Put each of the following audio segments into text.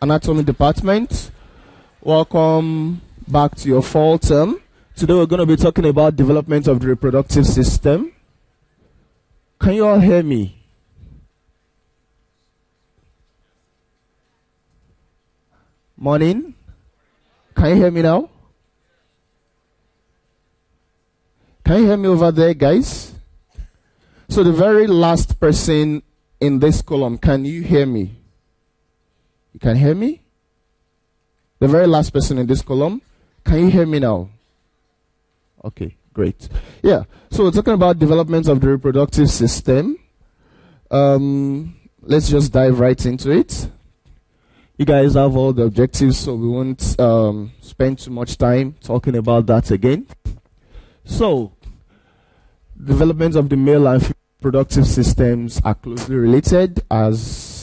Anatomy Department. Welcome back to your fall term. Today we're going to be talking about development of the reproductive system. Can you all hear me? Morning. Can you hear me now? Can you hear me over there, guys? So the very last person in this column, can you hear me? Can you can hear me? The very last person in this column, can you hear me now? Okay, great. Yeah, so we're talking about development of the reproductive system. Um, let's just dive right into it. You guys have all the objectives, so we won't um, spend too much time talking about that again. So, development of the male and reproductive systems are closely related, as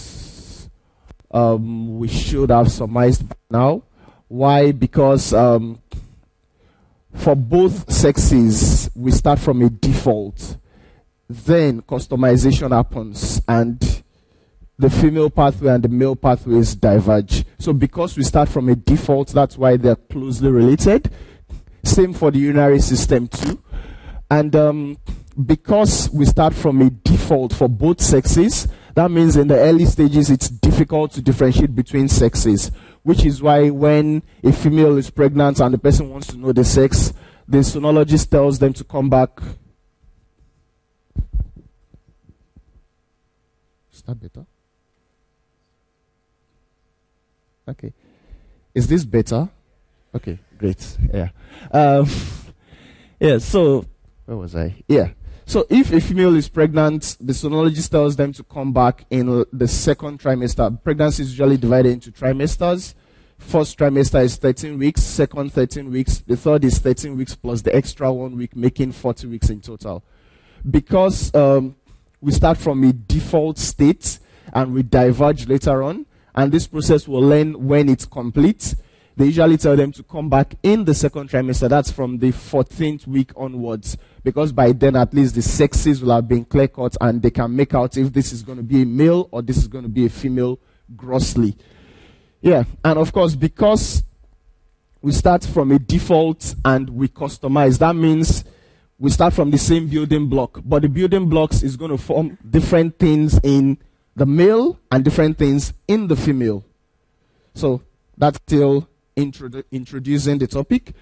um, we should have surmised now. Why? Because um, for both sexes, we start from a default. Then customization happens, and the female pathway and the male pathways diverge. So, because we start from a default, that's why they're closely related. Same for the urinary system, too. And um, because we start from a default for both sexes, that means in the early stages it's difficult to differentiate between sexes, which is why when a female is pregnant and the person wants to know the sex, the sonologist tells them to come back. Is that better? Okay. Is this better? Okay, great. Yeah. Um, yeah, so, where was I? Yeah. So if a female is pregnant, the sonologist tells them to come back in the second trimester. Pregnancy is usually divided into trimesters. First trimester is 13 weeks, second 13 weeks, the third is 13 weeks plus the extra one week, making 40 weeks in total. Because um, we start from a default state and we diverge later on, and this process will learn when it's complete they usually tell them to come back in the second trimester. That's from the 14th week onwards. Because by then, at least the sexes will have been clear cut and they can make out if this is going to be a male or this is going to be a female grossly. Yeah. And of course, because we start from a default and we customize, that means we start from the same building block. But the building blocks is going to form different things in the male and different things in the female. So that's still introdu- introducing the topic.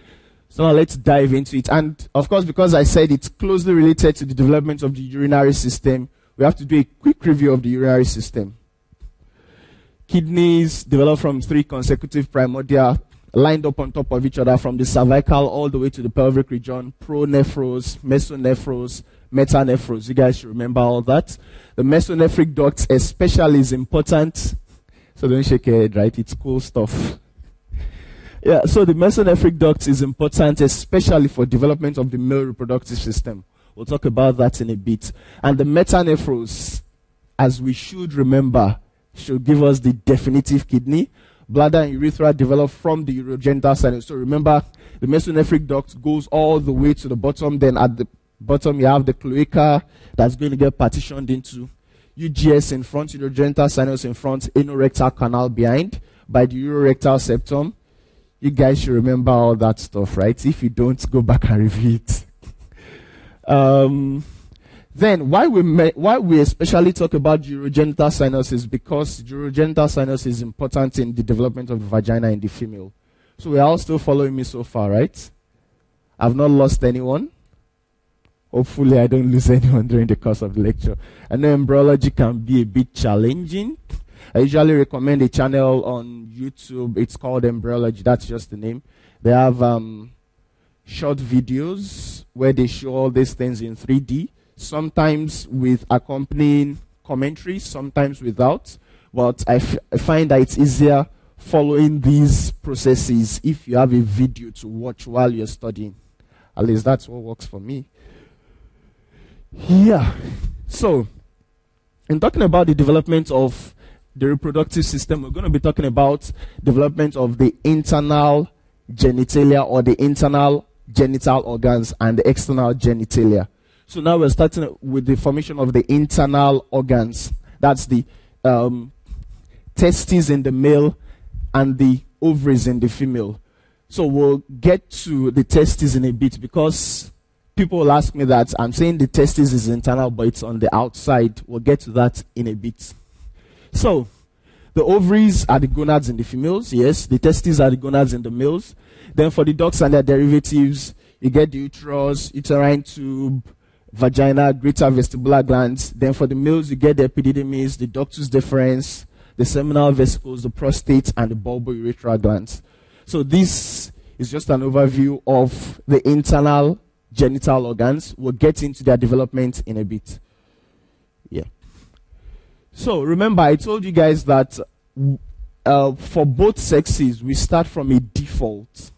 So now let's dive into it. And of course, because I said it's closely related to the development of the urinary system, we have to do a quick review of the urinary system. Kidneys develop from three consecutive primordia lined up on top of each other from the cervical all the way to the pelvic region, pronephros, mesonephros, metanephros. You guys should remember all that. The mesonephric duct especially is important. So don't shake your head, right? It's cool stuff. Yeah, so the mesonephric duct is important, especially for development of the male reproductive system. We'll talk about that in a bit. And the metanephros, as we should remember, should give us the definitive kidney. Bladder and urethra develop from the urogenital sinus. So remember, the mesonephric duct goes all the way to the bottom. Then at the bottom, you have the cloaca that's going to get partitioned into UGS in front, urogenital sinus in front, anorectal canal behind by the urorectal septum you guys should remember all that stuff, right? If you don't, go back and review it. um, then why we me- why we especially talk about urogenital sinus is because urogenital sinus is important in the development of the vagina in the female. So we are all still following me so far, right? I've not lost anyone. Hopefully, I don't lose anyone during the course of the lecture. I know embryology can be a bit challenging I usually recommend a channel on YouTube. It's called Embryology. That's just the name. They have um, short videos where they show all these things in 3D, sometimes with accompanying commentary, sometimes without. But I, find that it's easier following these processes if you have a video to watch while you're studying. At least that's what works for me. Yeah. So, in talking about the development of the reproductive system, we're going to be talking about development of the internal genitalia or the internal genital organs and the external genitalia. So now we're starting with the formation of the internal organs. That's the um, testes in the male and the ovaries in the female. So we'll get to the testes in a bit because people will ask me that I'm saying the testes is internal, but it's on the outside. We'll get to that in a bit. So, the ovaries are the gonads in the females, yes. The testes are the gonads in the males. Then for the ducts and their derivatives, you get the uterus, uterine tube, vagina, greater vestibular glands. Then for the males, you get the epididymis, the ductus deferens, the seminal vesicles, the prostate, and the bulbourethral glands. So this is just an overview of the internal genital organs. We'll get into their development in a bit. So remember, I told you guys that uh, for both sexes, we start from a default.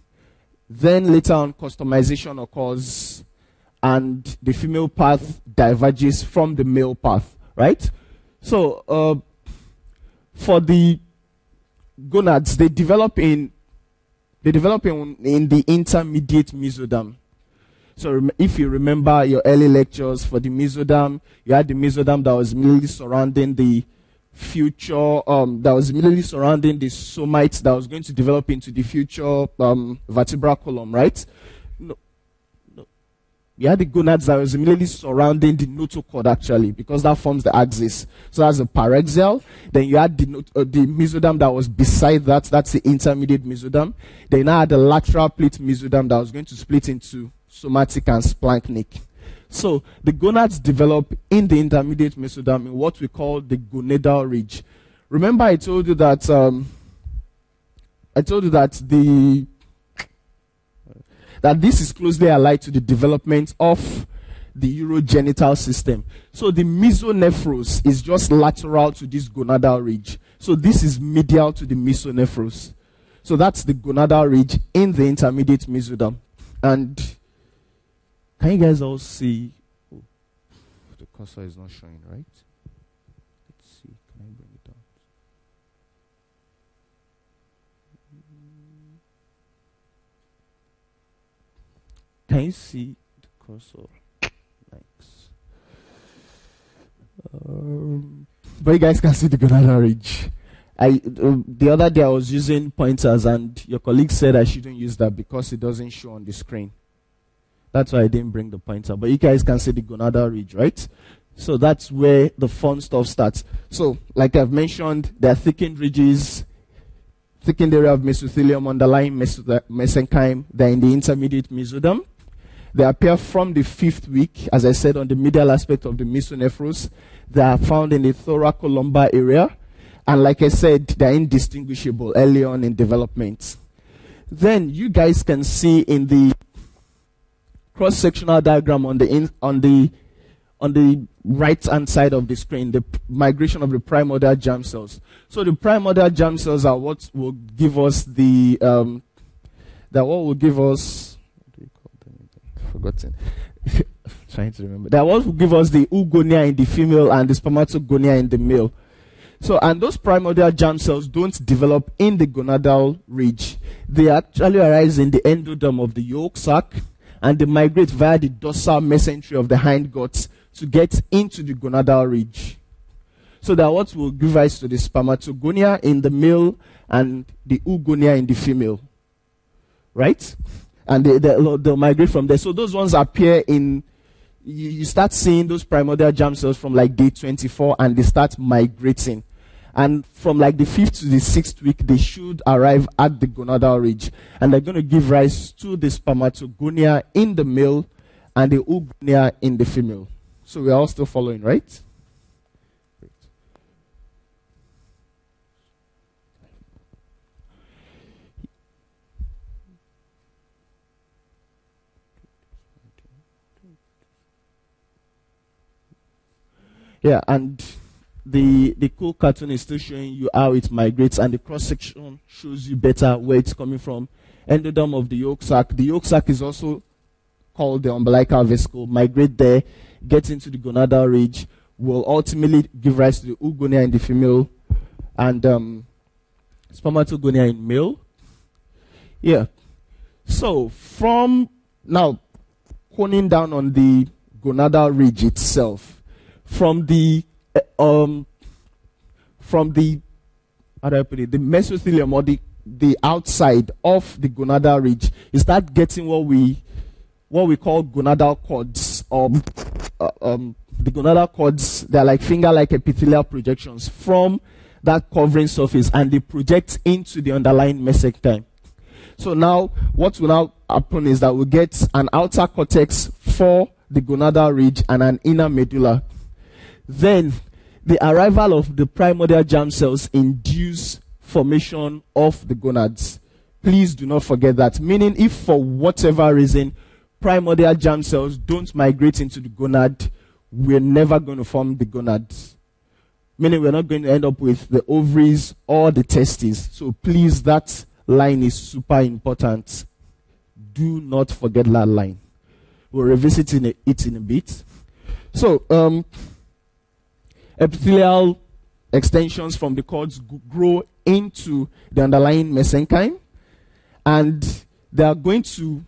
Then later on, customization occurs, and the female path diverges from the male path, right? So, uh, for the gonads, they develop in they develop in, in the intermediate mesoderm. So if you remember your early lectures for the mesoderm, you had the mesoderm that was immediately surrounding the future, um, that was immediately surrounding the somites that was going to develop into the future um, vertebral column, right? No, no. You had the gonads that was immediately surrounding the notochord actually, because that forms the axis. So that's the paraxial. Then you had the, uh, the mesoderm that was beside that, that's the intermediate mesoderm. Then you had the lateral plate mesoderm that was going to split into somatic and splanchnic. So the gonads develop in the intermediate mesoderm in what we call the gonadal ridge. Remember, I told you that um, I told you that the that this is closely allied to the development of the urogenital system. So the mesonephros is just lateral to this gonadal ridge. So this is medial to the mesonephros. So that's the gonadal ridge in the intermediate mesoderm. And can you guys all see? Oh, the cursor is not showing, right? Let's see. Can I bring it down? Can you see the cursor? Thanks. Um, but you guys can see the gonadal ridge. I uh, the other day I was using pointers and your colleague said I shouldn't use that because it doesn't show on the screen. That's why I didn't bring the pointer. But you guys can see the gonadal ridge, right? So that's where the fun stuff starts. So, like I've mentioned, there are thickened ridges, thickened area of mesothelium underlying mesenchyme. They're in the intermediate mesoderm. They appear from the fifth week, as I said, on the medial aspect of the mesonephros. They are found in the thoracolumbar area. And like I said, they're indistinguishable early on in development. Then you guys can see in the cross-sectional diagram on the in, on the on the right hand side of the screen, the migration of the primordial germ cells. So the primordial germ cells are what will give us the um, that what will give us what do you call them? Forgotten. trying to remember. That what will give us the oogonia in the female and the spermatogonia in the male. So, and those primordial germ cells don't develop in the gonadal ridge. They actually arise in the endoderm of the yolk sac and they migrate via the dorsal mesentery of the hindguts to get into the gonadal ridge. So that what will give rise to the spermatogonia in the male and the oogonia in the female. Right? And they, they, they'll migrate from there. So those ones appear in, you, you start seeing those primordial germ cells from like day 24 and they start migrating. And from like the fifth to the sixth week, they should arrive at the gonadal ridge. And they're going to give rise to the spermatogonia in the male and the oogonia in the female. So we're all still following, right? Yeah, and the the cool cartoon is still showing you how it migrates, and the cross section shows you better where it's coming from. Endoderm of the yolk sac. The yolk sac is also called the umbilical vesicle. Migrate there, get into the gonadal ridge, will ultimately give rise to the oogonia in the female, and um, spermatogonia in male. Yeah. So from now, honing down on the gonadal ridge itself, from the um, from the how do I put it, the mesothelium or the the outside of the gonadal ridge, you start getting what we what we call gonadal cords or uh, um, the gonadal cords. They're like finger-like epithelial projections from that covering surface, and they project into the underlying mesenchyme. So now, what will now happen is that we get an outer cortex for the gonadal ridge and an inner medulla. Then, the arrival of the primordial germ cells induce formation of the gonads. Please do not forget that. Meaning, if for whatever reason primordial germ cells don't migrate into the gonad, we're never going to form the gonads. Meaning, we're not going to end up with the ovaries or the testes. So, please, that line is super important. Do not forget that line. We'll revisit it in a bit. So, um, epithelial extensions from the cords grow into the underlying mesenchyme, and they are going to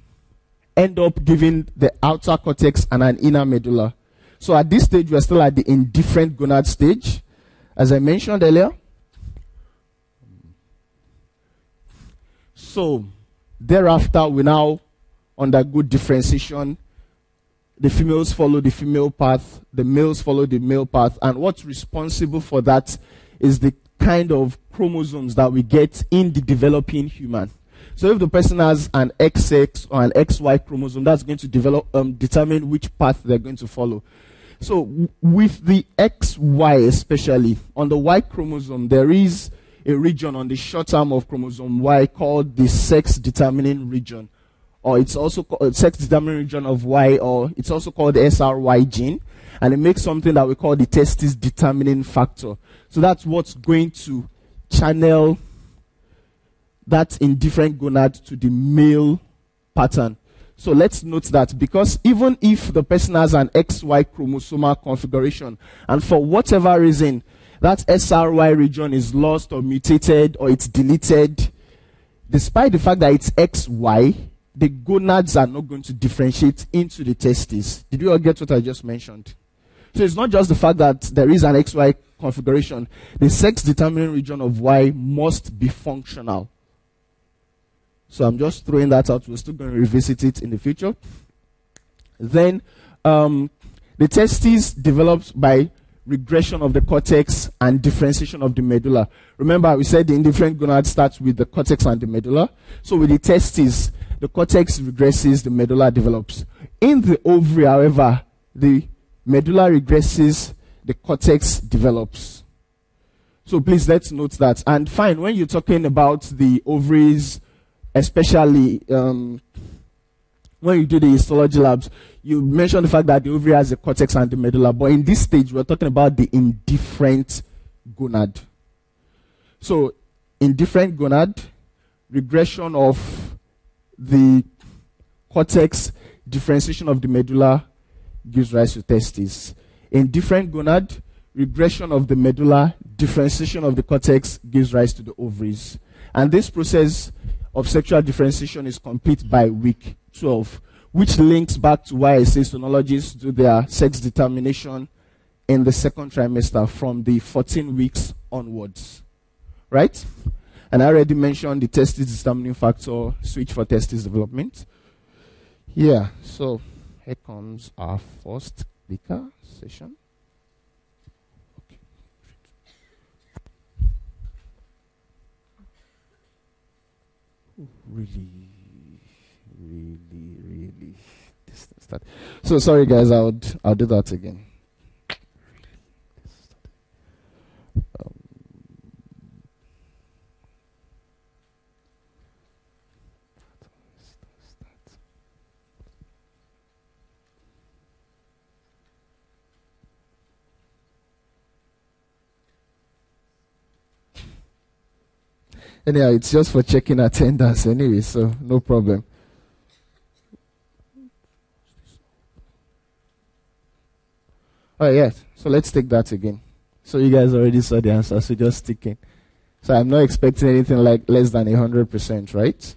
end up giving the outer cortex and an inner medulla. So at this stage, we are still at the indifferent gonad stage, as I mentioned earlier. So thereafter, we now undergo differentiation. The females follow the female path, the males follow the male path, and what's responsible for that is the kind of chromosomes that we get in the developing human. So if the person has an XX or an XY chromosome, that's going to develop um, determine which path they're going to follow. So w- with the XY especially on the Y chromosome, there is a region on the short arm of chromosome Y called the sex determining region, or it's also called uh, sex determining region of Y, or it's also called the SRY gene, and it makes something that we call the testis determining factor. So that's what's going to channel that indifferent gonad to the male pattern. So let's note that because even if the person has an XY chromosomal configuration, and for whatever reason, that SRY region is lost or mutated or it's deleted, despite the fact that it's XY, the gonads are not going to differentiate into the testes. Did you all get what I just mentioned? So it's not just the fact that there is an XY configuration. The sex determining region of Y must be functional. So I'm just throwing that out. We're still going to revisit it in the future. Then um, the testes developed by regression of the cortex and differentiation of the medulla. Remember, we said the indifferent gonad starts with the cortex and the medulla. So with the testes, the cortex regresses, the medulla develops. In the ovary, however, the medulla regresses, the cortex develops. So please let's note that. And fine, when you're talking about the ovaries, especially um, when you do the histology labs, you mentioned the fact that the ovary has a cortex and the medulla, but in this stage, we're talking about the indifferent gonad. So, indifferent gonad, regression of the cortex, differentiation of the medulla gives rise to testes. In different gonad, regression of the medulla, differentiation of the cortex gives rise to the ovaries. And this process of sexual differentiation is complete by week 12 which links back to why I say sonologists do their sex determination in the second trimester from the 14 weeks onwards. Right? And I already mentioned the testis determining factor switch for testis development. Yeah, so here comes our first clicker session. Really? really, really distance that. So sorry, guys. I'll I'll do that again. Um, Anyhow, it's just for checking attendance anyway, so no problem. Oh, yes. So let's take that again. So you guys already saw the answer, so just stick in. So I'm not expecting anything like less than 100%, right?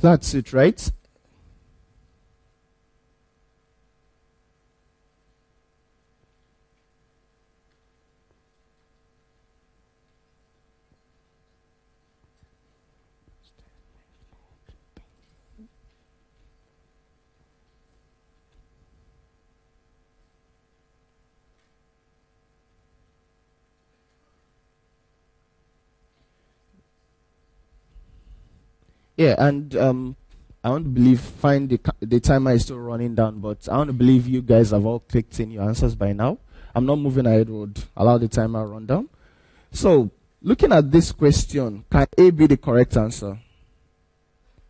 That's it, right? Yeah, and um, I want to believe, find the, the timer is still running down, but I want to believe you guys have all clicked in your answers by now. I'm not moving ahead, would allow the timer run down. So, looking at this question, can A be the correct answer?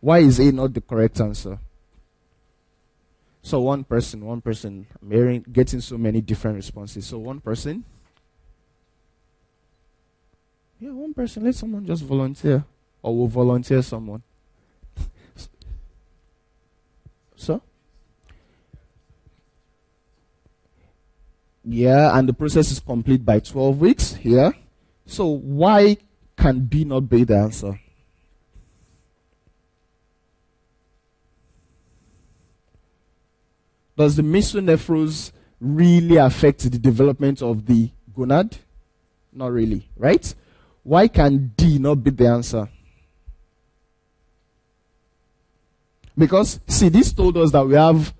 Why is A not the correct answer? So one person, one person, I'm hearing, getting so many different responses. So one person. Yeah, one person. Let someone just volunteer, or we'll volunteer someone. So? Yeah, and the process is complete by 12 weeks here. So why can B not be the answer? Does the mesonephros really affect the development of the gonad? Not really, right? Why can D not be the answer? Because, see, this told us that we have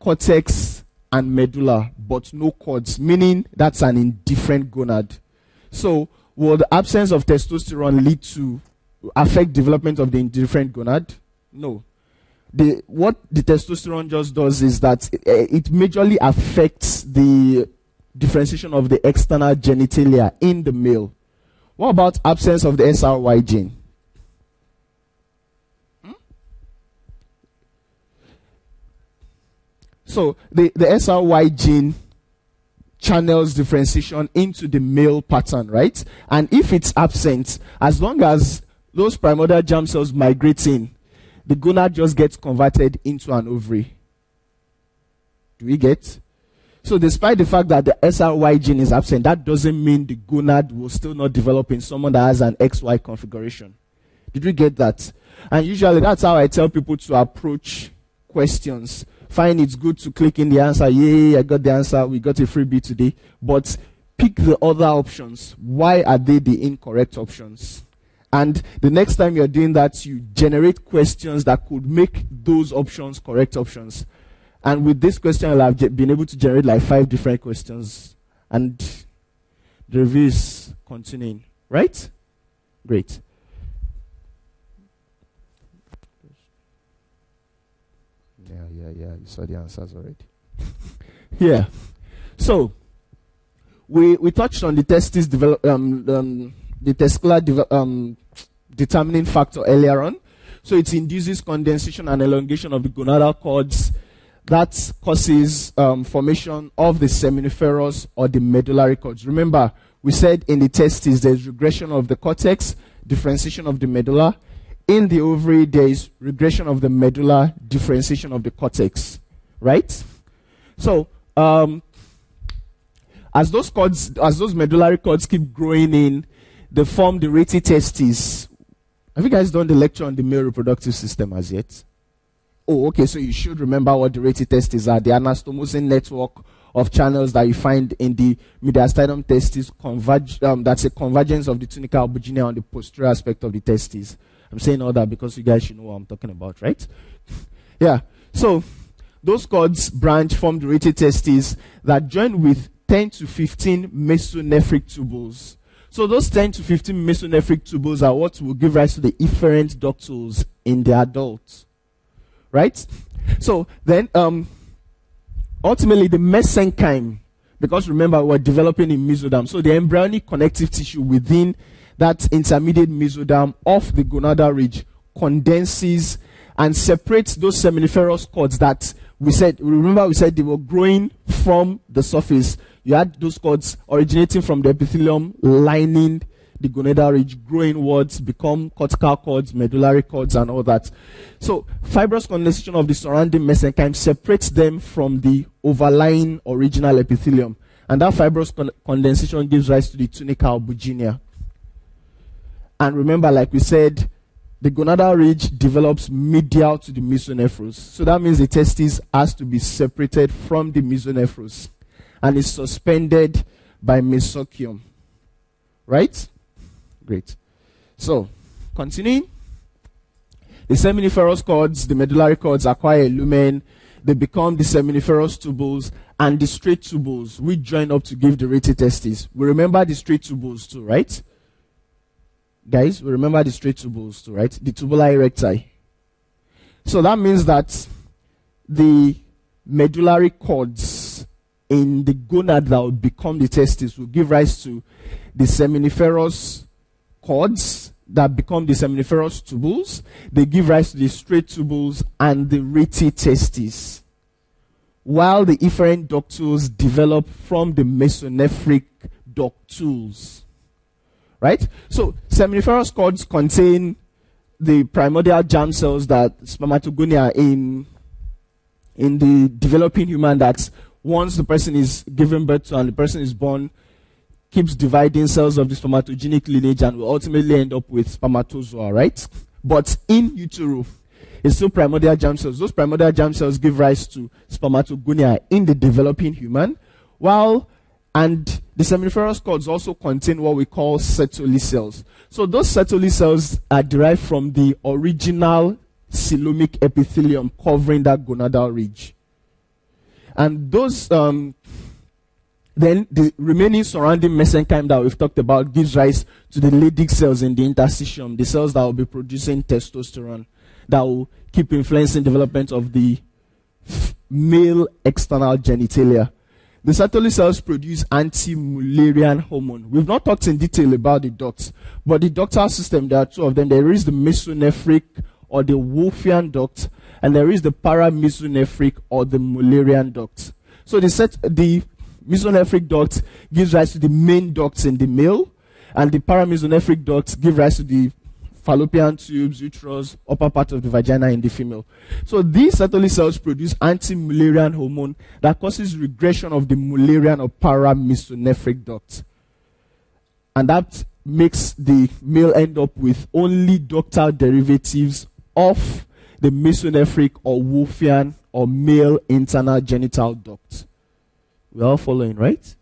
cortex and medulla, but no cords, meaning that's an indifferent gonad. So, will the absence of testosterone lead to affect development of the indifferent gonad? No. The, what the testosterone just does is that it, it majorly affects the differentiation of the external genitalia in the male. What about absence of the SRY gene? So the, the SRY gene channels differentiation into the male pattern, right? And if it's absent, as long as those primordial germ cells migrate in, the gonad just gets converted into an ovary. Do we get? So despite the fact that the SRY gene is absent, that doesn't mean the gonad will still not develop in someone that has an XY configuration. Did we get that? And usually that's how I tell people to approach questions find it's good to click in the answer. Yay, I got the answer. We got a freebie today. But pick the other options. Why are they the incorrect options? And the next time you're doing that, you generate questions that could make those options correct options. And with this question, I'll have been able to generate like five different questions. And the review is continuing. Right? Great. Yeah, yeah. Yeah. You saw the answers already. yeah. So we we touched on the testis develop um, um the testicular de- um, determining factor earlier on. So it induces condensation and elongation of the gonadal cords that causes um, formation of the seminiferous or the medullary cords. Remember, we said in the testes there's regression of the cortex, differentiation of the medulla, in the ovary, there is regression of the medulla, differentiation of the cortex, right? So, um, as those cords, as those medullary cords keep growing in, they form the rete testes. Have you guys done the lecture on the male reproductive system as yet? Oh, okay. So you should remember what the rete testes are. The anastomosis network of channels that you find in the mediastinum testis converge. Um, that's a convergence of the tunica albuginea on the posterior aspect of the testes. I'm saying all that because you guys should know what I'm talking about, right? yeah. So those cords branch from the rete testes that join with 10 to 15 mesonephric tubules. So those 10 to 15 mesonephric tubules are what will give rise to the efferent ductules in the adult. Right? So then um, ultimately the mesenchyme, because remember we're developing in mesoderm, so the embryonic connective tissue within that intermediate mesoderm of the gonadal ridge condenses and separates those seminiferous cords that we said, remember we said they were growing from the surface. You had those cords originating from the epithelium lining the gonadal ridge, growing wards, become cortical cords, medullary cords, and all that. So, fibrous condensation of the surrounding mesenchyme separates them from the overlying original epithelium. And that fibrous con- condensation gives rise to the tunica albuginea. And remember, like we said, the gonadal ridge develops medial to the mesonephros. So that means the testis has to be separated from the mesonephros and is suspended by mesorchium. Right? Great. So, continuing. The seminiferous cords, the medullary cords acquire a lumen. They become the seminiferous tubules and the straight tubules, which join up to give the rete testes. We remember the straight tubules too, right? Guys, we remember the straight tubules too, right? The tubuli recti. So that means that the medullary cords in the gonad that will become the testes will give rise to the seminiferous cords that become the seminiferous tubules. They give rise to the straight tubules and the rete testes. While the efferent ductules develop from the mesonephric ductules. Right? So, seminiferous cords contain the primordial germ cells that spermatogonia in in the developing human that once the person is given birth to and the person is born keeps dividing cells of the spermatogenic lineage and will ultimately end up with spermatozoa, right? But in utero, it's still primordial germ cells. Those primordial germ cells give rise to spermatogonia in the developing human, while and the seminiferous cords also contain what we call Sertoli cells. So those Sertoli cells are derived from the original coelomic epithelium covering that gonadal ridge. And those, um, then the remaining surrounding mesenchyme that we've talked about gives rise to the Leydig cells in the interstitium, the cells that will be producing testosterone, that will keep influencing development of the male external genitalia. The Sertoli cells produce anti-Mullerian hormone. We've not talked in detail about the ducts, but the ductal system, there are two of them. There is the mesonephric or the Wolffian duct, and there is the paramesonephric or the Mullerian duct. So the, set, the mesonephric duct gives rise to the main ducts in the male, and the paramesonephric ducts give rise to the fallopian tubes, uterus, upper part of the vagina in the female. So these Sertoli cells produce anti-Mullerian hormone that causes regression of the Mullerian or paramesonephric duct. And that makes the male end up with only ductal derivatives of the mesonephric or Wolffian or male internal genital duct. We're all following, right?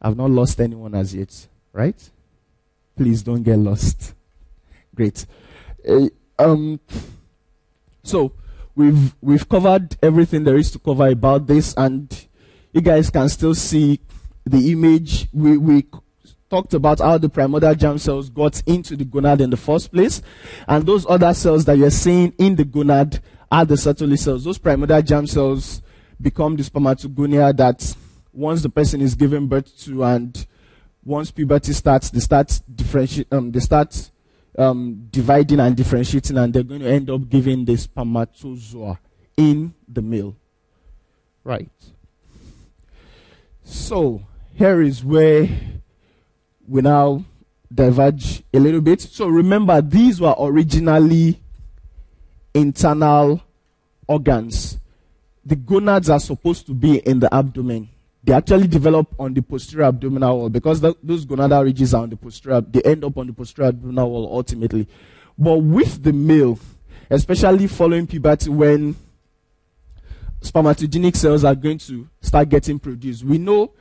I've not lost anyone as yet, right? Please don't get lost. Great. Uh, um, so we've we've covered everything there is to cover about this, and you guys can still see the image. We we talked about how the primordial germ cells got into the gonad in the first place, and those other cells that you're seeing in the gonad are the Sertoli cells. Those primordial germ cells become the spermatogonia that once the person is given birth to and once puberty starts, they start differentiate, um, they start um, dividing and differentiating, and they're going to end up giving the spermatozoa in the male. Right. So here is where we now diverge a little bit. So remember, these were originally internal organs. The gonads are supposed to be in the abdomen they actually develop on the posterior abdominal wall because the, those gonadal ridges are on the posterior, they end up on the posterior abdominal wall ultimately. But with the male, especially following puberty when spermatogenic cells are going to start getting produced, we know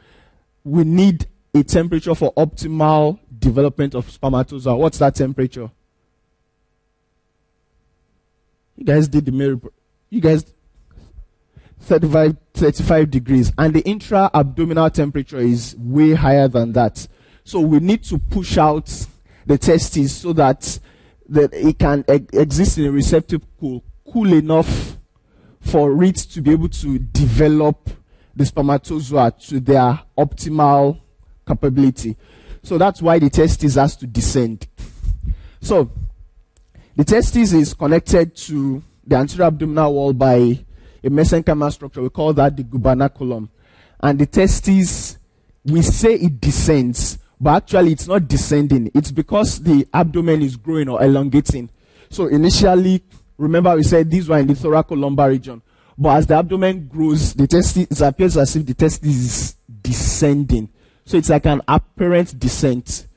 we need a temperature for optimal development of spermatozoa. What's that temperature? You guys did the mirror. You guys 35, 35 degrees, and the intra abdominal temperature is way higher than that. So we need to push out the testes so that, that it can exist in a receptacle cool enough for it to be able to develop the spermatozoa to their optimal capability. So that's why the testes has to descend. So the testes is connected to the anterior abdominal wall by a mesenchymal structure. We call that the gubernaculum. And the testes, we say it descends, but actually it's not descending. It's because the abdomen is growing or elongating. So initially, remember we said these were in the thoracolumbar region. But as the abdomen grows, the testes, appears as if the testes is descending. So it's like an apparent descent.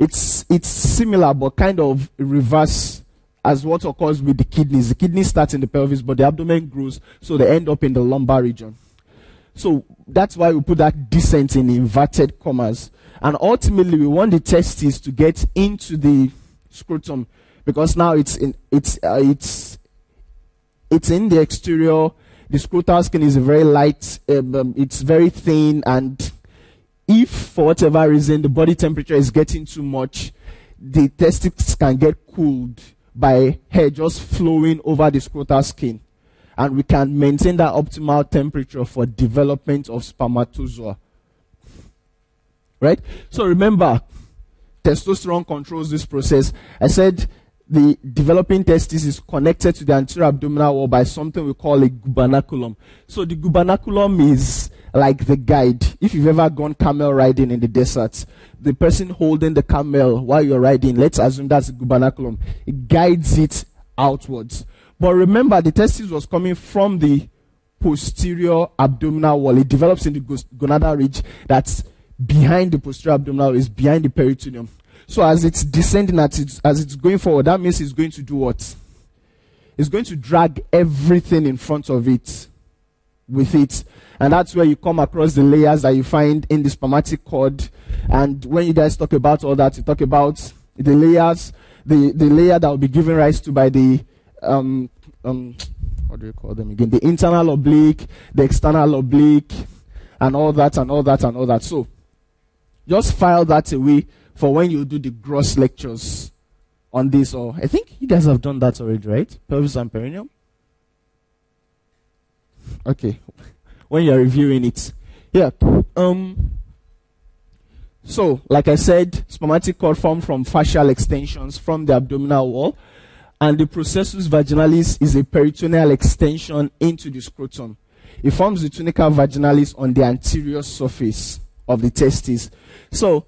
it's it's similar but kind of reverse as what occurs with the kidneys. The kidneys start in the pelvis, but the abdomen grows, so they end up in the lumbar region. So that's why we put that descent in inverted commas. And ultimately, we want the testes to get into the scrotum because now it's in it's uh, it's it's in the exterior. The scrotal skin is very light. Um, um, it's very thin, and if for whatever reason the body temperature is getting too much, the testes can get cooled by hair just flowing over the scrotal skin. And we can maintain that optimal temperature for development of spermatozoa. Right? So remember, testosterone controls this process. I said the developing testis is connected to the anterior abdominal wall by something we call a gubernaculum. So the gubernaculum is like the guide. If you've ever gone camel riding in the desert, the person holding the camel while you're riding, let's assume that's the gubernaculum, it guides it outwards. But remember, the testis was coming from the posterior abdominal wall. It develops in the gonadal ridge that's behind the posterior abdominal, is behind the peritoneum. So as it's descending, it's, as it's going forward, that means it's going to do what? It's going to drag everything in front of it with it. And that's where you come across the layers that you find in the spermatic cord. And when you guys talk about all that, you talk about the layers, the, the layer that will be given rise to by the, um, um, what do you call them again? The internal oblique, the external oblique, and all that, and all that, and all that. So, just file that away for when you do the gross lectures on this. Or I think you guys have done that already, right? Pelvis and perineum. Okay when you're reviewing it. Yeah. Um, so, like I said, spermatic cord form from fascial extensions from the abdominal wall, and the processus vaginalis is a peritoneal extension into the scrotum. It forms the tunica vaginalis on the anterior surface of the testes. So,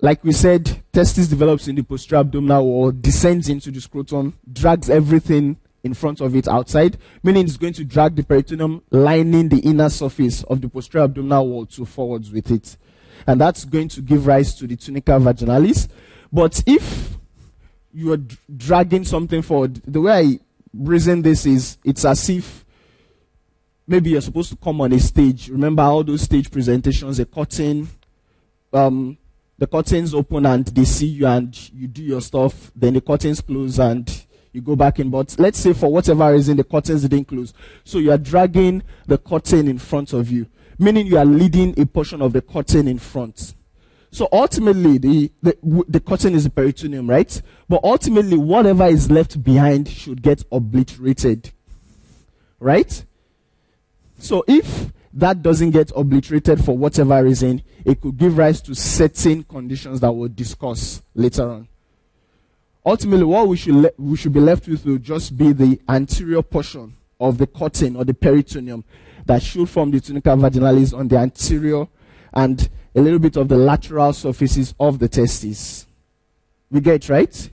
like we said, testis develops in the posterior abdominal wall, descends into the scrotum, drags everything in front of it outside, meaning it's going to drag the peritoneum lining the inner surface of the posterior abdominal wall to forwards with it. And that's going to give rise to the tunica vaginalis. But if you are dragging something forward, the way I reason this is it's as if maybe you're supposed to come on a stage. Remember all those stage presentations, a curtain, um, the curtains open and they see you and you do your stuff, then the curtains close and you go back in. But let's say for whatever reason the curtains didn't close. So you are dragging the curtain in front of you, meaning you are leading a portion of the curtain in front. So ultimately, the, the, the curtain is peritoneum, right? But ultimately, whatever is left behind should get obliterated. Right? So if that doesn't get obliterated for whatever reason, it could give rise to certain conditions that we'll discuss later on. Ultimately, what we should, le- we should be left with will just be the anterior portion of the curtain or the peritoneum that should form the tunica vaginalis on the anterior and a little bit of the lateral surfaces of the testes. We get it, right?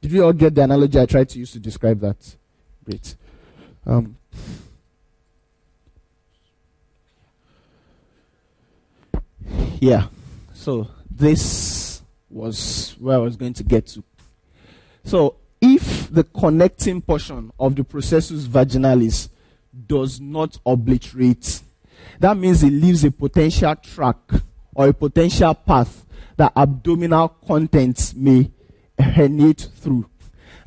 Did we all get the analogy I tried to use to describe that? Great. Um, yeah. So this was where I was going to get to. So, if the connecting portion of the processus vaginalis does not obliterate, that means it leaves a potential track or a potential path that abdominal contents may herniate through.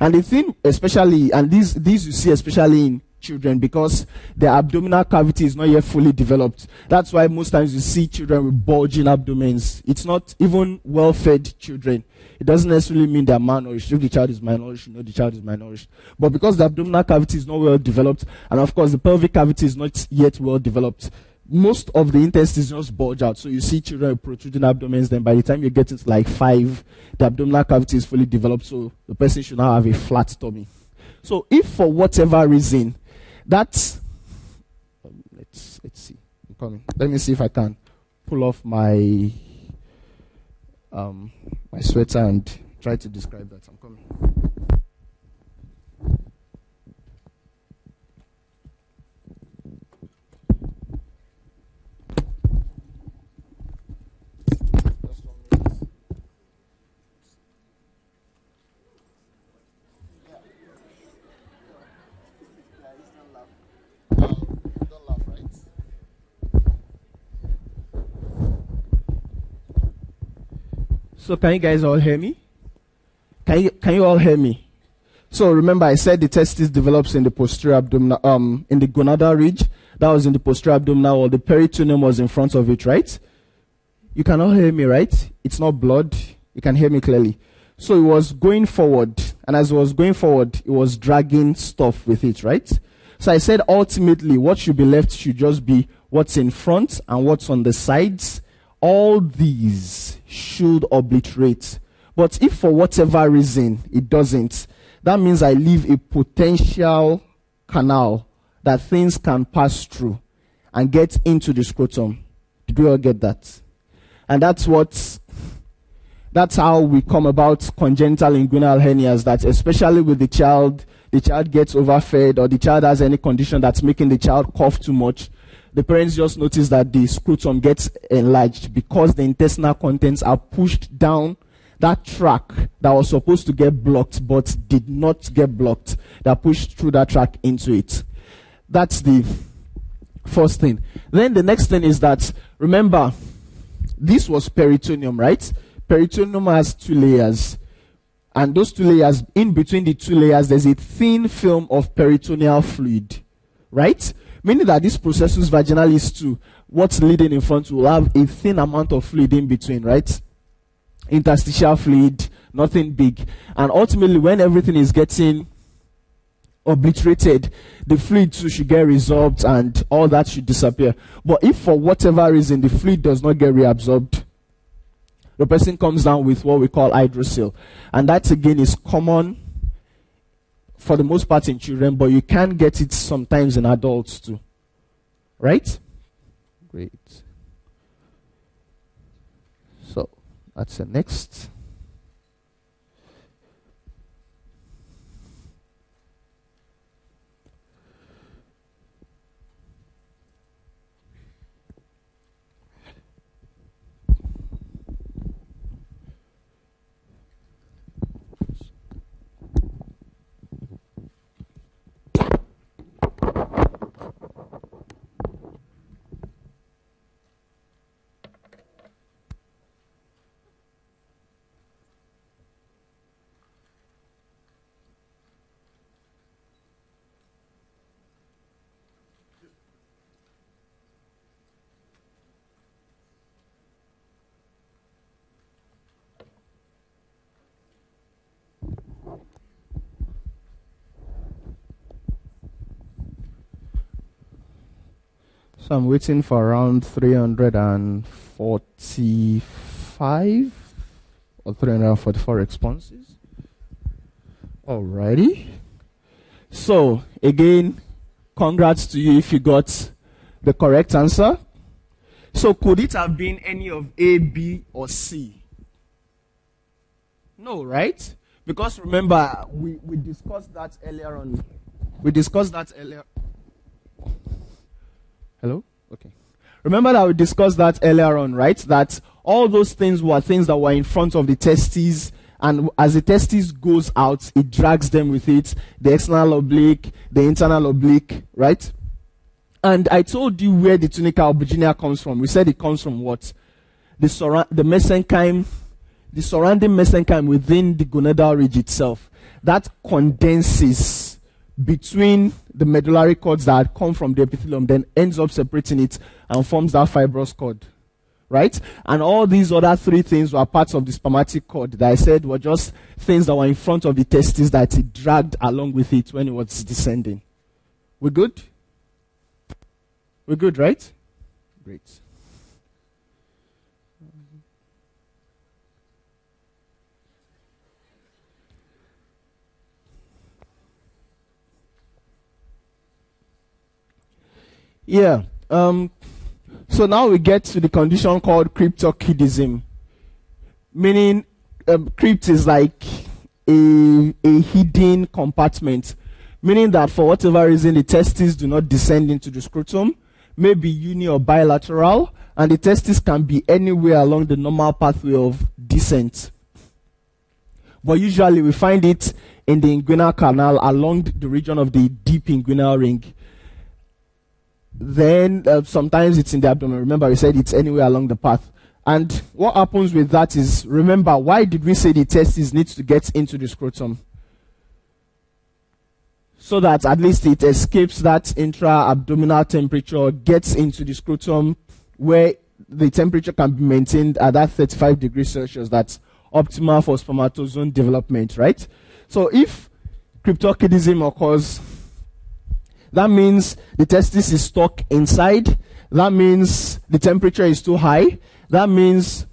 And the thing, especially, and these, these you see especially in children because the abdominal cavity is not yet fully developed. That's why most times you see children with bulging abdomens. It's not even well fed children. It doesn't necessarily mean they're malnourished. If the child is malnourished, you know the child is malnourished. But because the abdominal cavity is not well developed, and of course the pelvic cavity is not yet well developed, most of the intestines just bulge out. So you see children with protruding abdomens, then by the time you get into like five, the abdominal cavity is fully developed, so the person should now have a flat tummy. So if for whatever reason that's um, let's let's see. I'm coming. Let me see if I can pull off my um my sweater and try to describe that. I'm coming. So can you guys all hear me? Can you can you all hear me? So remember, I said the testis develops in the posterior abdominal, um, in the gonadal ridge. That was in the posterior abdominal wall. The peritoneum was in front of it, right? You can all hear me, right? It's not blood. You can hear me clearly. So it was going forward, and as it was going forward, it was dragging stuff with it, right? So I said ultimately, what should be left should just be what's in front and what's on the sides. All these should obliterate. But if for whatever reason it doesn't, that means I leave a potential canal that things can pass through and get into the scrotum. Did we all get that? And that's what that's how we come about congenital inguinal hernias that especially with the child the child gets overfed or the child has any condition that's making the child cough too much the parents just notice that the scrotum gets enlarged because the intestinal contents are pushed down that track that was supposed to get blocked but did not get blocked. That pushed through that track into it. That's the first thing. Then the next thing is that, remember, this was peritoneum, right? Peritoneum has two layers. And those two layers, in between the two layers, there's a thin film of peritoneal fluid, right? Meaning that this processus vaginalis too, what's leading in front will have a thin amount of fluid in between, right? interstitial fluid, nothing big. And ultimately, when everything is getting obliterated, the fluid too should get resorbed and all that should disappear. But if for whatever reason the fluid does not get reabsorbed, the person comes down with what we call hydrocele. And that again is common for the most part in children, but you can get it sometimes in adults too. Right? Great. So that's the next. So I'm waiting for around 345 or 344 responses. Alrighty. So again, congrats to you if you got the correct answer. So could it have been any of A, B, or C? No, right? Because remember, we, we discussed that earlier on. We discussed that earlier Hello? Okay. Remember that we discussed that earlier on, right? That all those things were things that were in front of the testes, and as the testes goes out, it drags them with it. The external oblique, the internal oblique, right? And I told you where the tunica albuginea comes from. We said it comes from what? The, surra- the mesenchyme, the surrounding mesenchyme within the gonadal ridge itself. That condenses between the medullary cords that come from the epithelium, then ends up separating it and forms that fibrous cord. Right? And all these other three things were parts of the spermatic cord that I said were just things that were in front of the testes that it dragged along with it when it was descending. We're good? We're good, right? Great. Yeah. Um, so now we get to the condition called cryptorchidism, meaning um, crypt is like a, a hidden compartment, meaning that for whatever reason the testes do not descend into the scrotum, maybe uni or bilateral, and the testes can be anywhere along the normal pathway of descent. But usually we find it in the inguinal canal along the region of the deep inguinal ring. Then uh, sometimes it's in the abdomen. Remember, we said it's anywhere along the path. And what happens with that is, remember, why did we say the testes needs to get into the scrotum? So that at least it escapes that intra-abdominal temperature, gets into the scrotum where the temperature can be maintained at that 35 degrees Celsius. That's optimal for spermatozoon development, right? So if cryptorchidism occurs, that means the testis is stuck inside. That means the temperature is too high. That means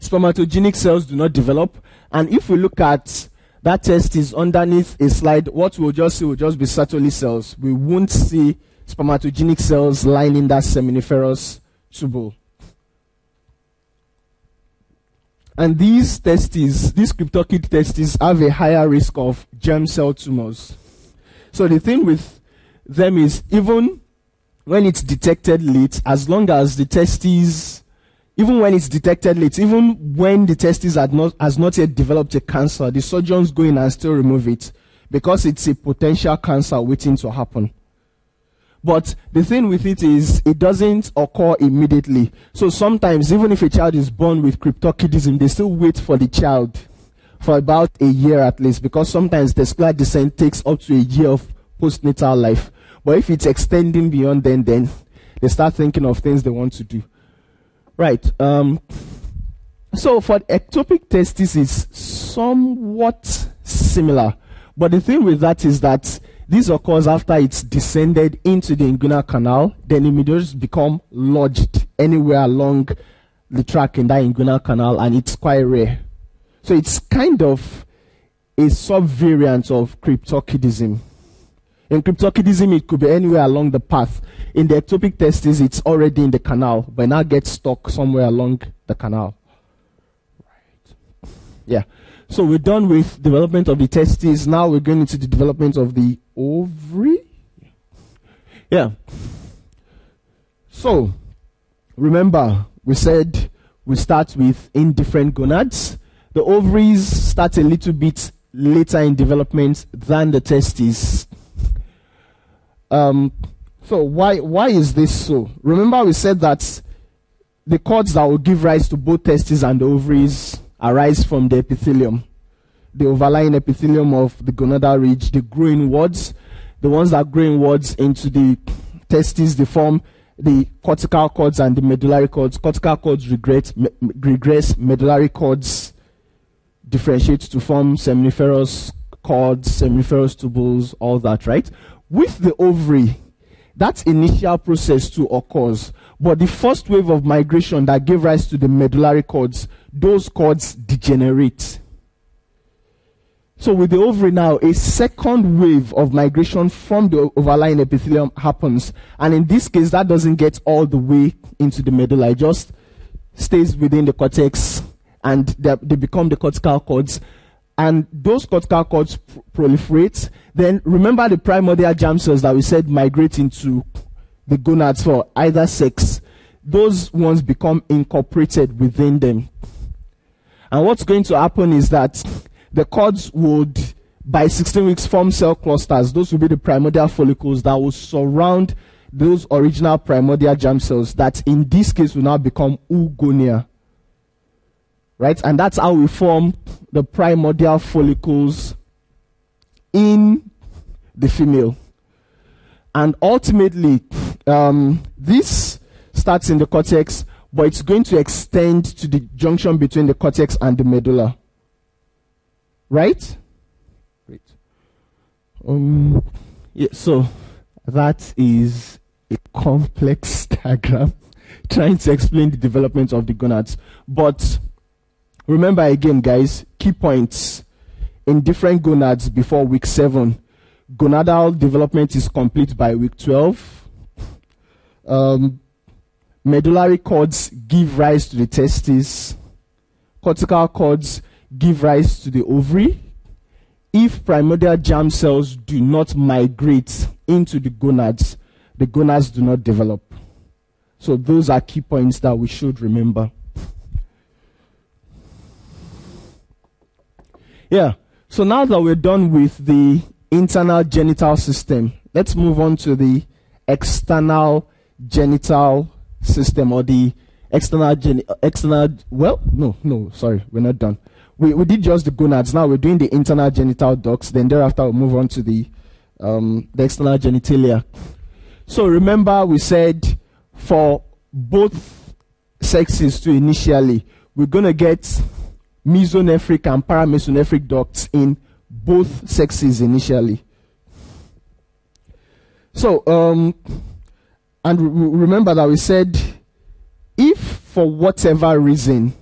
spermatogenic cells do not develop. And if we look at that testis underneath a slide, what we'll just see will just be Sertoli cells. We won't see spermatogenic cells lining that seminiferous tubule. And these testes, these cryptorchid testes, have a higher risk of germ cell tumors. So the thing with them is even when it's detected late, as long as the testes, even when it's detected late, even when the testes not, has not yet developed a cancer, the surgeons go in and still remove it because it's a potential cancer waiting to happen. But the thing with it is, it doesn't occur immediately. So sometimes, even if a child is born with cryptorchidism, they still wait for the child for about a year at least, because sometimes testicular descent takes up to a year of postnatal life. But if it's extending beyond then, then they start thinking of things they want to do. Right. Um, so for ectopic testis is somewhat similar. But the thing with that is that this occurs after it's descended into the inguinal canal, then it may just become lodged anywhere along the track in that inguinal canal, and it's quite rare. So it's kind of a subvariant of cryptorchidism. In cryptorchidism, it could be anywhere along the path. In the ectopic testes, it's already in the canal, but now gets stuck somewhere along the canal. Right. Yeah. So we're done with development of the testes. Now we're going into the development of the ovary. Yeah. So remember, we said we start with indifferent gonads. The ovaries start a little bit later in development than the testes. Um, so why why is this so? Remember, we said that the cords that will give rise to both testes and the ovaries arise from the epithelium, the overlying epithelium of the gonadal ridge, the growing wards, the ones that grow inwards into the testes, they form the cortical cords and the medullary cords. Cortical cords me, regress medullary cords differentiate to form seminiferous cords, seminiferous tubules, all that, right? With the ovary, that initial process too occurs. But the first wave of migration that gave rise to the medullary cords, those cords degenerate. So with the ovary now, a second wave of migration from the overlying epithelium happens. And in this case, that doesn't get all the way into the medulla. It just stays within the cortex and they, become the cortical cords. And those cortical cords pr- proliferate. Then remember the primordial germ cells that we said migrate into the gonads for either sex. Those ones become incorporated within them. And what's going to happen is that the cords would, by 16 weeks, form cell clusters. Those will be the primordial follicles that will surround those original primordial germ cells that in this case will now become oogonia. Right? And that's how we form the primordial follicles in the female. And ultimately, um, this starts in the cortex, but it's going to extend to the junction between the cortex and the medulla. Right? Great. Um, yeah, so that is a complex diagram trying to explain the development of the gonads. But remember again, guys, key points indifferent gonads before week 7. Gonadal development is complete by week 12. Um, medullary cords give rise to the testes. Cortical cords give rise to the ovary. If primordial germ cells do not migrate into the gonads, the gonads do not develop. So those are key points that we should remember. Yeah. So now that we're done with the internal genital system, let's move on to the external genital system or the external, gen- external, well, no, no, sorry, we're not done. We, we did just the gonads. Now we're doing the internal genital ducts. Then thereafter we'll move on to the, um, the external genitalia. So remember we said for both sexes to initially, we're to get mesonephric and paramesonephric ducts in both sexes initially. So, um, and remember that we said if for whatever reason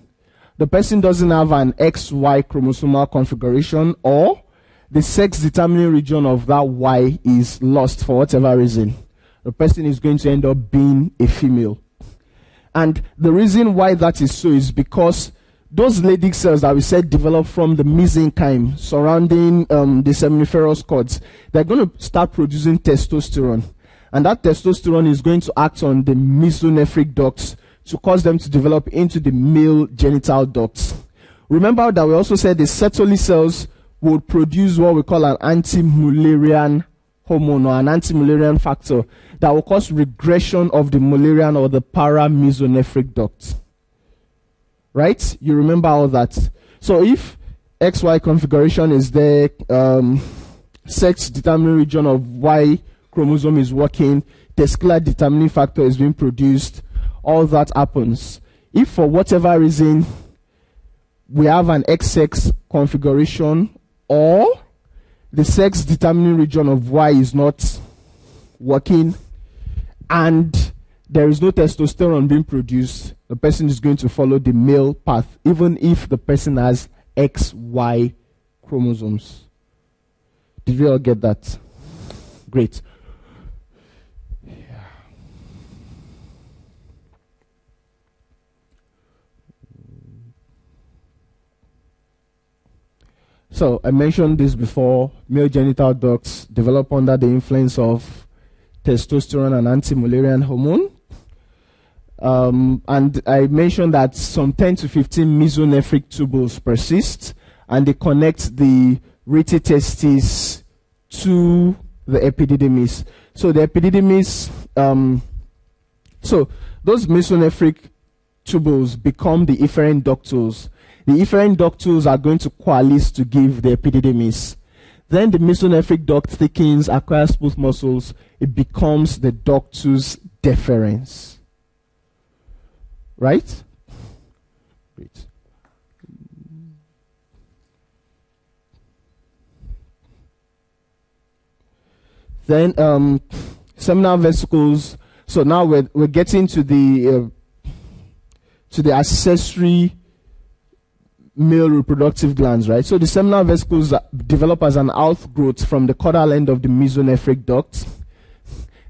the person doesn't have an XY chromosomal configuration or the sex determining region of that Y is lost for whatever reason, the person is going to end up being a female. And the reason why that is so is because those Leydig cells that we said develop from the mesenchyme surrounding um, the seminiferous cords, they're going to start producing testosterone. And that testosterone is going to act on the mesonephric ducts to cause them to develop into the male genital ducts. Remember that we also said the Sertoli cells would produce what we call an anti-Mullerian hormone or an anti-Mullerian factor that will cause regression of the Mullerian or the paramesonephric duct. Right? You remember all that. So if XY configuration is there, um, sex determining region of Y chromosome is working, testicular determining factor is being produced, all that happens. If for whatever reason we have an XX configuration or the sex determining region of Y is not working and there is no testosterone being produced, the person is going to follow the male path, even if the person has XY chromosomes. Did we all get that? Great. So I mentioned this before. Male genital ducts develop under the influence of testosterone and anti-Mullerian hormone. Um, and I mentioned that some 10 to 15 mesonephric tubules persist, and they connect the rete testis to the epididymis. So the epididymis, um, so those mesonephric tubules become the efferent ductules the efferent ductules are going to coalesce to give the epididymis. Then the mesonephric duct thickens, acquires smooth muscles. It becomes the ductus deferens. Right? Then um, seminal vesicles. So now we're, we're getting to the uh, to the accessory male reproductive glands, right? So the seminal vesicles develop as an outgrowth from the caudal end of the mesonephric duct.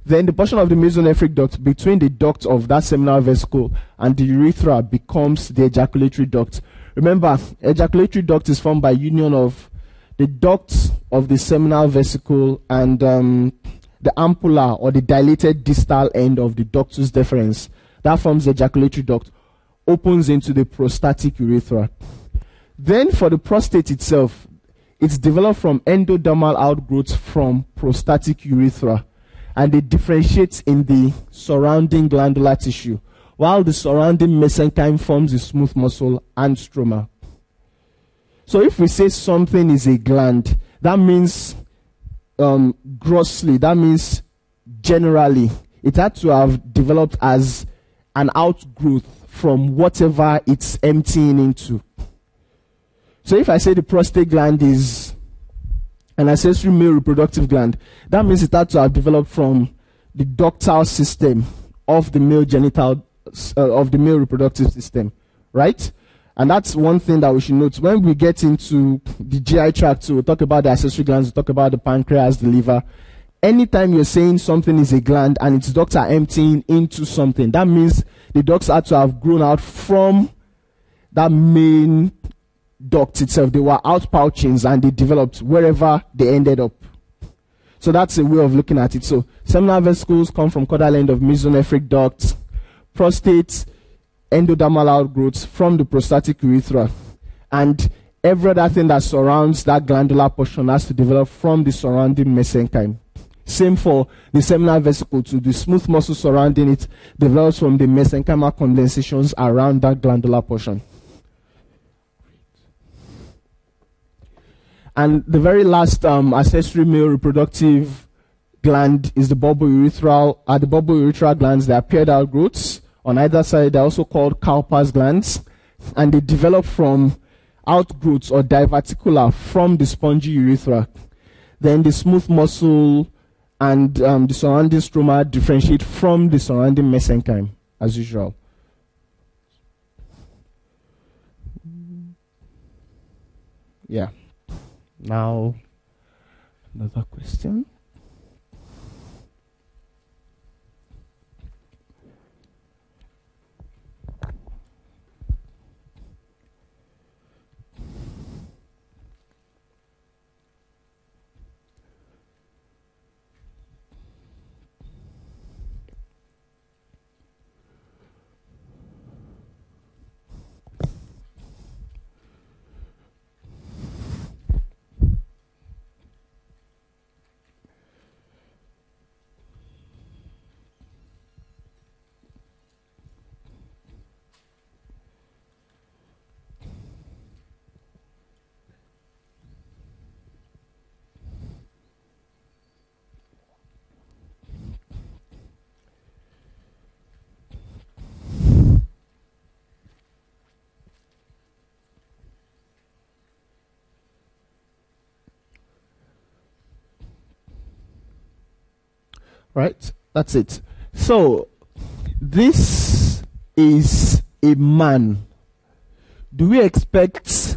Then the portion of the mesonephric duct between the duct of that seminal vesicle and the urethra becomes the ejaculatory duct. Remember, ejaculatory duct is formed by union of the duct of the seminal vesicle and um, the ampulla or the dilated distal end of the ductus deferens. That forms the ejaculatory duct, opens into the prostatic urethra. Then for the prostate itself, it's developed from endodermal outgrowths from prostatic urethra and they differentiate in the surrounding glandular tissue, while the surrounding mesenchyme forms a smooth muscle and stroma. So if we say something is a gland, that means um, grossly, that means generally, it had to have developed as an outgrowth from whatever it's emptying into. So if I say the prostate gland is an accessory male reproductive gland, that means it had to have developed from the ductal system of the male genital uh, of the male reproductive system, right? And that's one thing that we should note. When we get into the GI tract, so we'll talk about the accessory glands, we'll talk about the pancreas, the liver. Anytime you're saying something is a gland and its ducts are emptying into something, that means the ducts had to have grown out from that main duct itself. They were out pouchings and they developed wherever they ended up. So that's a way of looking at it. So seminal vesicles come from caudal end of mesonephric ducts, prostate, endodermal outgrowths from the prostatic urethra, and every other thing that surrounds that glandular portion has to develop from the surrounding mesenchyme. Same for the seminal vesicle the smooth muscle surrounding it develops from the mesenchymal condensations around that glandular portion. And the very last um, accessory male reproductive gland is the bulbourethral, are the bulbourethral glands. They are paired outgrowths on either side. They're also called Cowper's glands. And they develop from outgrowths or diverticula from the spongy urethra. Then the smooth muscle and um, the surrounding stroma differentiate from the surrounding mesenchyme, as usual. Yeah. Now, another question. Right? That's it. So, this is a man. Do we expect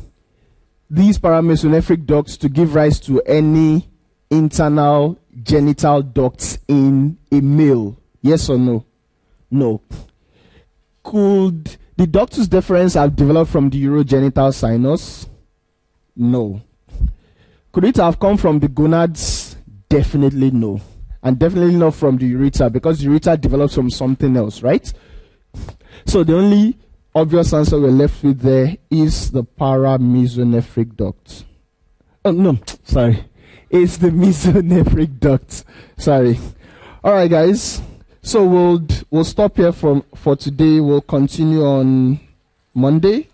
these paramesonephric ducts to give rise to any internal genital ducts in a male? Yes or no? No. Could the ductus deferens have developed from the urogenital sinus? No. Could it have come from the gonads? Definitely no and definitely not from the ureter because the ureter develops from something else, right? So the only obvious answer we're left with there is the paramesonephric duct. Oh no, sorry. It's the mesonephric duct. Sorry. Alright guys. So we'll we'll stop here for for today. We'll continue on Monday.